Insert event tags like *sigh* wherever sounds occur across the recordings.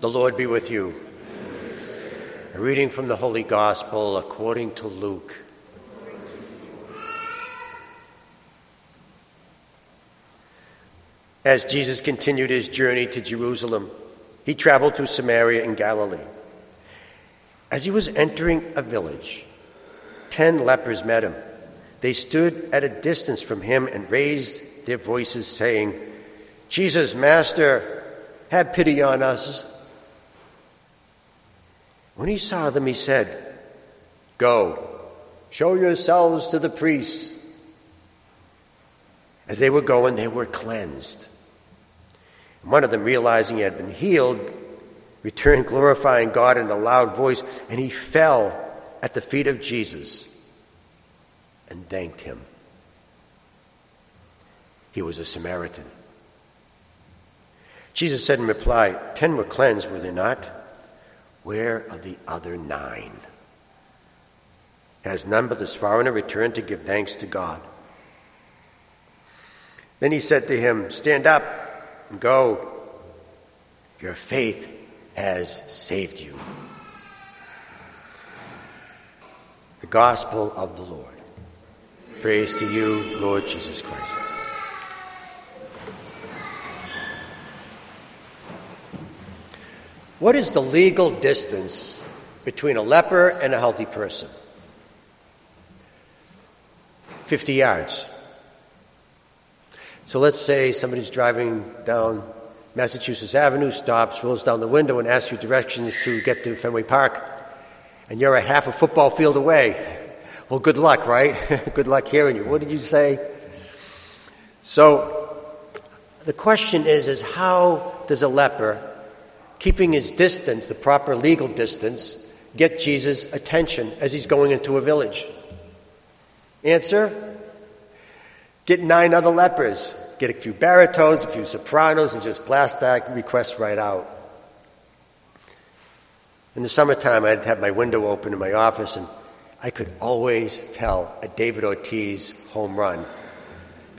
The Lord be with you. A reading from the Holy Gospel according to Luke. As Jesus continued his journey to Jerusalem, he traveled through Samaria and Galilee. As he was entering a village, ten lepers met him. They stood at a distance from him and raised their voices, saying, Jesus, Master, have pity on us. When he saw them, he said, Go, show yourselves to the priests. As they were going, they were cleansed. One of them, realizing he had been healed, returned glorifying God in a loud voice, and he fell at the feet of Jesus and thanked him. He was a Samaritan. Jesus said in reply, Ten were cleansed, were they not? Where are the other nine? Has none but this foreigner returned to give thanks to God? Then he said to him, Stand up and go. Your faith has saved you. The Gospel of the Lord. Praise to you, Lord Jesus Christ. What is the legal distance between a leper and a healthy person? 50 yards. So let's say somebody's driving down Massachusetts Avenue, stops, rolls down the window, and asks you directions to get to Fenway Park, and you're a half a football field away. Well, good luck, right? *laughs* good luck hearing you. What did you say? So the question is, is how does a leper keeping his distance, the proper legal distance, get Jesus' attention as he's going into a village? Answer Get nine other lepers, get a few baritones, a few sopranos, and just blast that request right out. In the summertime, I'd have my window open in my office, and I could always tell a David Ortiz home run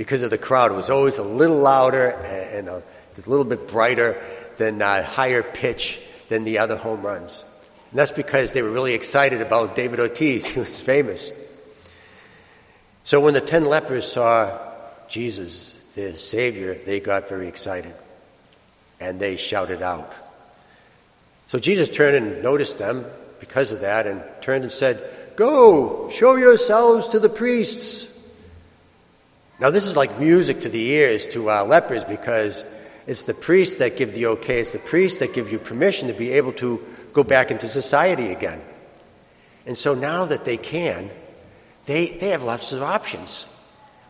because of the crowd. It was always a little louder and a, a little bit brighter than a higher pitch than the other home runs. And that's because they were really excited about David Ortiz. *laughs* He was famous. So when the ten lepers saw Jesus, their Savior, they got very excited and they shouted out. So Jesus turned and noticed them because of that and turned and said, Go, show yourselves to the priests. Now, this is like music to the ears to uh, lepers because it's the priests that give the okay, it's the priests that give you permission to be able to go back into society again. And so now that they can, they, they have lots of options.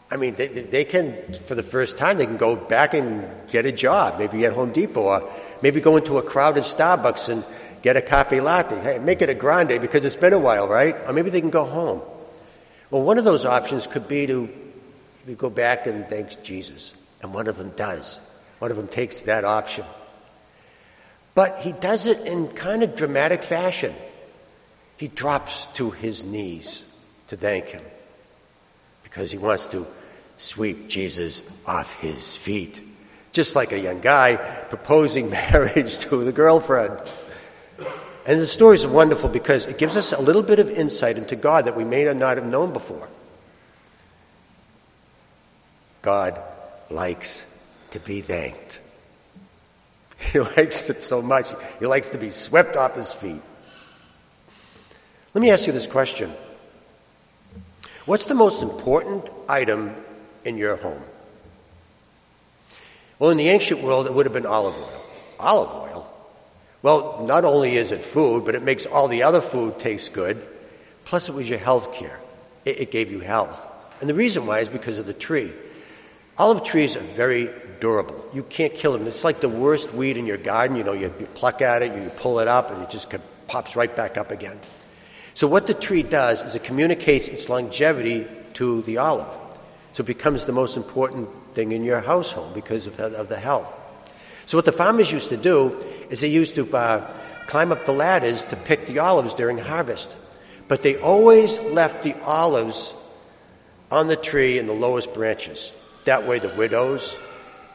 I mean, they, they can, for the first time, they can go back and get a job, maybe at Home Depot, or maybe go into a crowded Starbucks and get a coffee latte. Hey, make it a grande because it's been a while, right? Or maybe they can go home. Well, one of those options could be to go back and thank Jesus. And one of them does. One of them takes that option. But he does it in kind of dramatic fashion. He drops to his knees to thank him because he wants to sweep Jesus off his feet, just like a young guy proposing *laughs* marriage to the girlfriend. And the story is wonderful because it gives us a little bit of insight into God that we may not have known before. God likes to be thanked. *laughs* He likes it so much. He likes to be swept off his feet. Let me ask you this question What's the most important item in your home? Well, in the ancient world, it would have been olive oil. Olive oil? Well, not only is it food, but it makes all the other food taste good. Plus, it was your health care. It, gave you health. And the reason why is because of the tree. Olive trees are very durable. You can't kill them. It's like the worst weed in your garden. You know, you, you pluck at it, you pull it up, and it just pops right back up again. So, what the tree does is it communicates its longevity to the olive. So, it becomes the most important thing in your household because of, of the health. So, what the farmers used to do is they used to uh, climb up the ladders to pick the olives during harvest. But they always left the olives on the tree in the lowest branches. That way, the widows,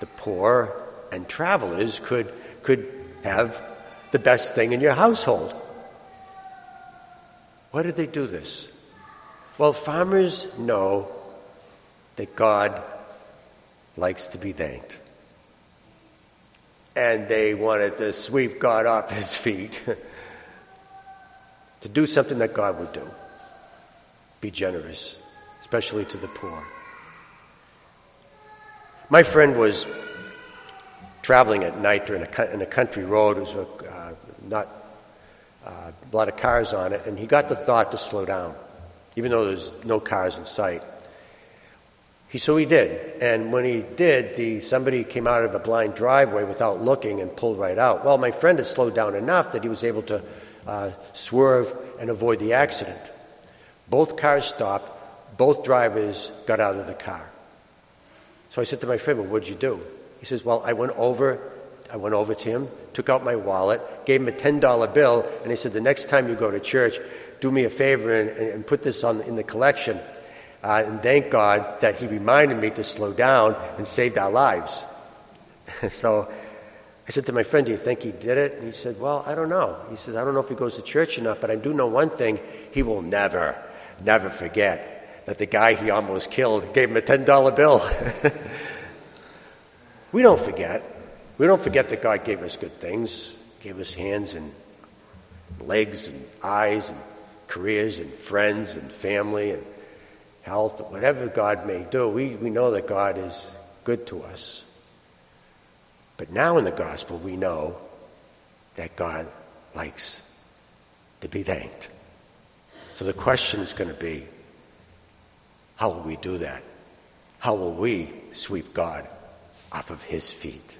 the poor, and travelers could, could have the best thing in your household. Why did they do this? Well, farmers know that God likes to be thanked. And they wanted to sweep God off his feet, *laughs* to do something that God would do be generous, especially to the poor. My friend was traveling at night during a, in a country road. It was a, uh, not uh, a lot of cars on it, and he got the thought to slow down, even though there's no cars in sight. He, so he did, and when he did, the, somebody came out of a blind driveway without looking and pulled right out. Well, my friend had slowed down enough that he was able to uh, swerve and avoid the accident. Both cars stopped. Both drivers got out of the car. So I said to my friend, "Well, what'd you do?" He says, "Well, I went over. I went over to him, took out my wallet, gave him a ten dollar bill, and he said, "The next time you go to church, do me a favor and, and put this on in the collection." Uh, and thank God that he reminded me to slow down and saved our lives. *laughs* so I said to my friend, Do you think he did it? And he said, Well, I don't know. He says, I don't know if he goes to church or not, but I do know one thing he will never, never forget that the guy he almost killed gave him a $10 bill. *laughs* we don't forget. We don't forget that God gave us good things, gave us hands and legs and eyes and careers and friends and family and health, whatever God may do, we, we know that God is good to us. But now in the gospel, we know that God likes to be thanked. So the question is going to be how will we do that? How will we sweep God off of his feet?